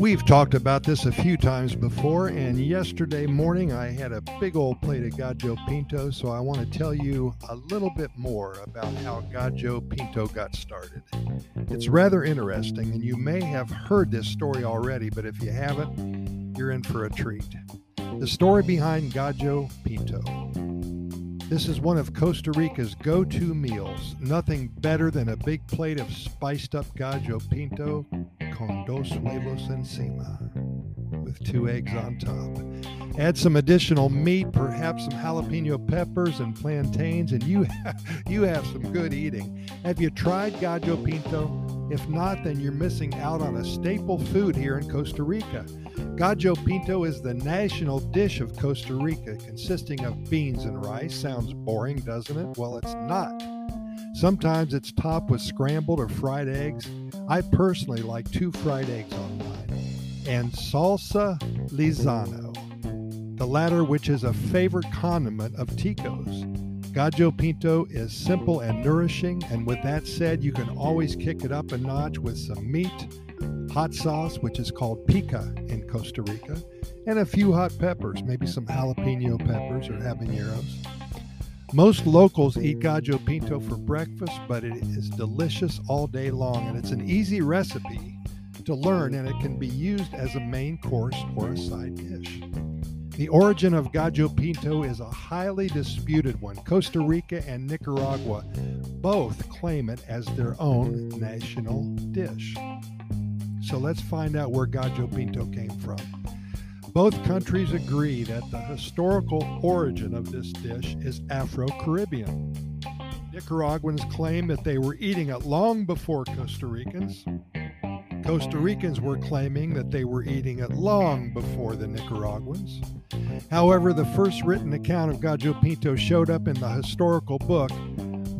We've talked about this a few times before, and yesterday morning I had a big old plate of Gallo Pinto, so I want to tell you a little bit more about how Gallo Pinto got started. It's rather interesting, and you may have heard this story already, but if you haven't, you're in for a treat. The story behind Gallo Pinto. This is one of Costa Rica's go to meals. Nothing better than a big plate of spiced up Gallo Pinto con dos huevos encima with two eggs on top. Add some additional meat, perhaps some jalapeno peppers and plantains, and you have, you have some good eating. Have you tried Gallo Pinto? If not, then you're missing out on a staple food here in Costa Rica. Gallo Pinto is the national dish of Costa Rica, consisting of beans and rice. Sounds boring, doesn't it? Well, it's not. Sometimes it's topped with scrambled or fried eggs. I personally like two fried eggs on mine. And salsa Lizano, the latter, which is a favorite condiment of Tico's. Gallo Pinto is simple and nourishing, and with that said, you can always kick it up a notch with some meat, hot sauce, which is called pica in Costa Rica, and a few hot peppers, maybe some jalapeno peppers or habaneros. Most locals eat Gallo Pinto for breakfast, but it is delicious all day long, and it's an easy recipe to learn, and it can be used as a main course or a side dish. The origin of Gallo Pinto is a highly disputed one. Costa Rica and Nicaragua both claim it as their own national dish. So let's find out where Gallo Pinto came from. Both countries agree that the historical origin of this dish is Afro Caribbean. Nicaraguans claim that they were eating it long before Costa Ricans. Costa Ricans were claiming that they were eating it long before the Nicaraguans. However, the first written account of Gallo Pinto showed up in the historical book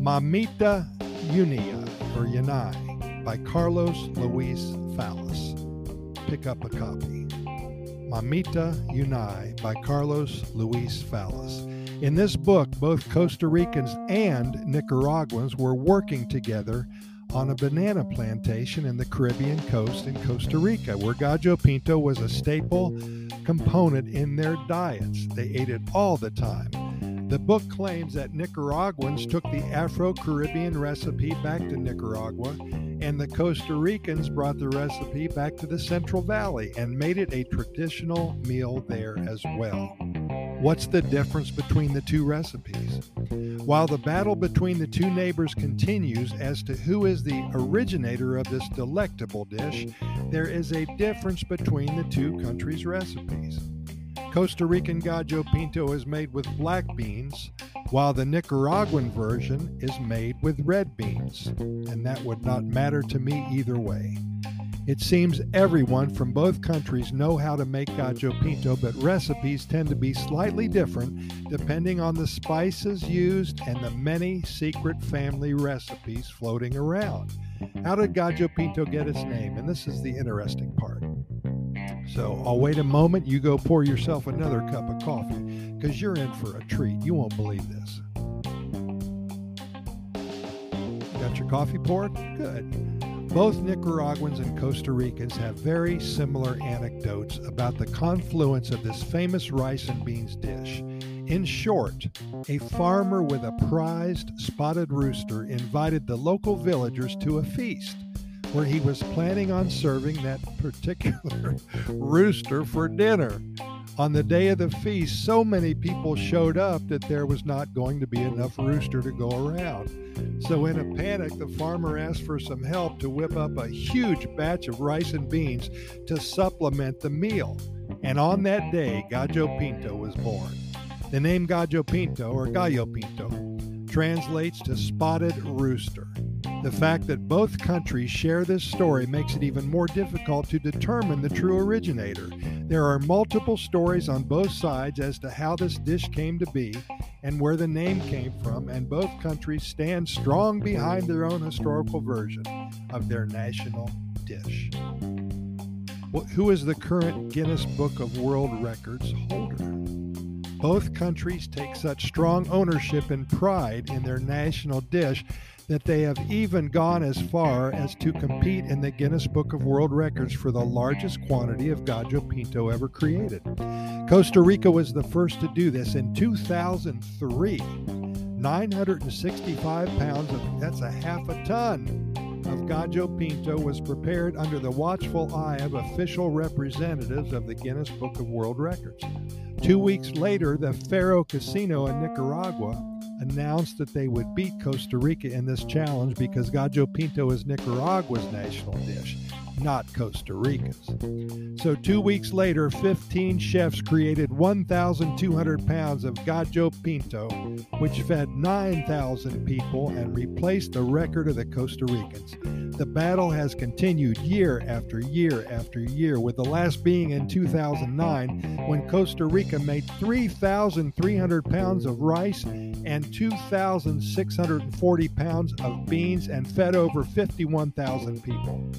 Mamita Unai, or Yanai, by Carlos Luis Fallas. Pick up a copy. Mamita Unai by Carlos Luis Fallas. In this book, both Costa Ricans and Nicaraguans were working together on a banana plantation in the Caribbean coast in Costa Rica, where Gallo Pinto was a staple component in their diets. They ate it all the time. The book claims that Nicaraguans took the Afro Caribbean recipe back to Nicaragua, and the Costa Ricans brought the recipe back to the Central Valley and made it a traditional meal there as well. What's the difference between the two recipes? While the battle between the two neighbors continues as to who is the originator of this delectable dish, there is a difference between the two countries' recipes. Costa Rican Gallo Pinto is made with black beans, while the Nicaraguan version is made with red beans, and that would not matter to me either way. It seems everyone from both countries know how to make Gallo Pinto, but recipes tend to be slightly different depending on the spices used and the many secret family recipes floating around. How did Gallo Pinto get its name? And this is the interesting part. So I'll wait a moment. You go pour yourself another cup of coffee because you're in for a treat. You won't believe this. Got your coffee poured? Good. Both Nicaraguans and Costa Ricans have very similar anecdotes about the confluence of this famous rice and beans dish. In short, a farmer with a prized spotted rooster invited the local villagers to a feast where he was planning on serving that particular rooster for dinner. On the day of the feast, so many people showed up that there was not going to be enough rooster to go around. So, in a panic, the farmer asked for some help to whip up a huge batch of rice and beans to supplement the meal. And on that day, Gallo Pinto was born. The name Gallo Pinto, or Gallo Pinto, translates to spotted rooster. The fact that both countries share this story makes it even more difficult to determine the true originator. There are multiple stories on both sides as to how this dish came to be and where the name came from, and both countries stand strong behind their own historical version of their national dish. Who is the current Guinness Book of World Records holder? Both countries take such strong ownership and pride in their national dish that they have even gone as far as to compete in the Guinness Book of World Records for the largest quantity of Gallo Pinto ever created. Costa Rica was the first to do this in 2003. 965 pounds of that's a half a ton of Gallo Pinto was prepared under the watchful eye of official representatives of the Guinness Book of World Records. Two weeks later, the Faro Casino in Nicaragua announced that they would beat Costa Rica in this challenge because Gallo Pinto is Nicaragua's national dish, not Costa Rica's. So, two weeks later, 15 chefs created 1,200 pounds of Gallo Pinto, which fed 9,000 people and replaced the record of the Costa Ricans. The battle has continued year after year after year, with the last being in 2009 when Costa Rica made 3,300 pounds of rice and 2,640 pounds of beans and fed over 51,000 people.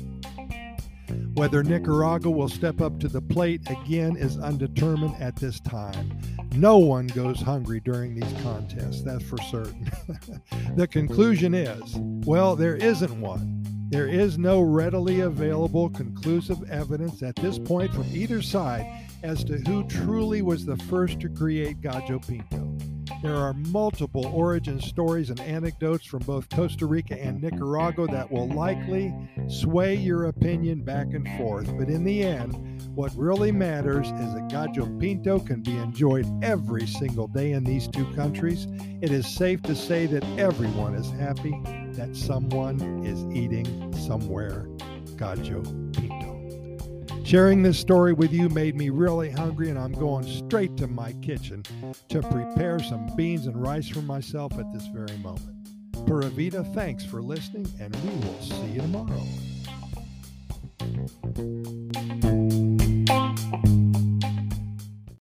Whether Nicaragua will step up to the plate again is undetermined at this time. No one goes hungry during these contests, that's for certain. the conclusion is well, there isn't one. There is no readily available conclusive evidence at this point from either side as to who truly was the first to create Gallo Pinto. There are multiple origin stories and anecdotes from both Costa Rica and Nicaragua that will likely sway your opinion back and forth. But in the end, what really matters is that Gallo Pinto can be enjoyed every single day in these two countries. It is safe to say that everyone is happy that someone is eating somewhere Gallo. Sharing this story with you made me really hungry, and I'm going straight to my kitchen to prepare some beans and rice for myself at this very moment. Pura Vida, thanks for listening, and we will see you tomorrow.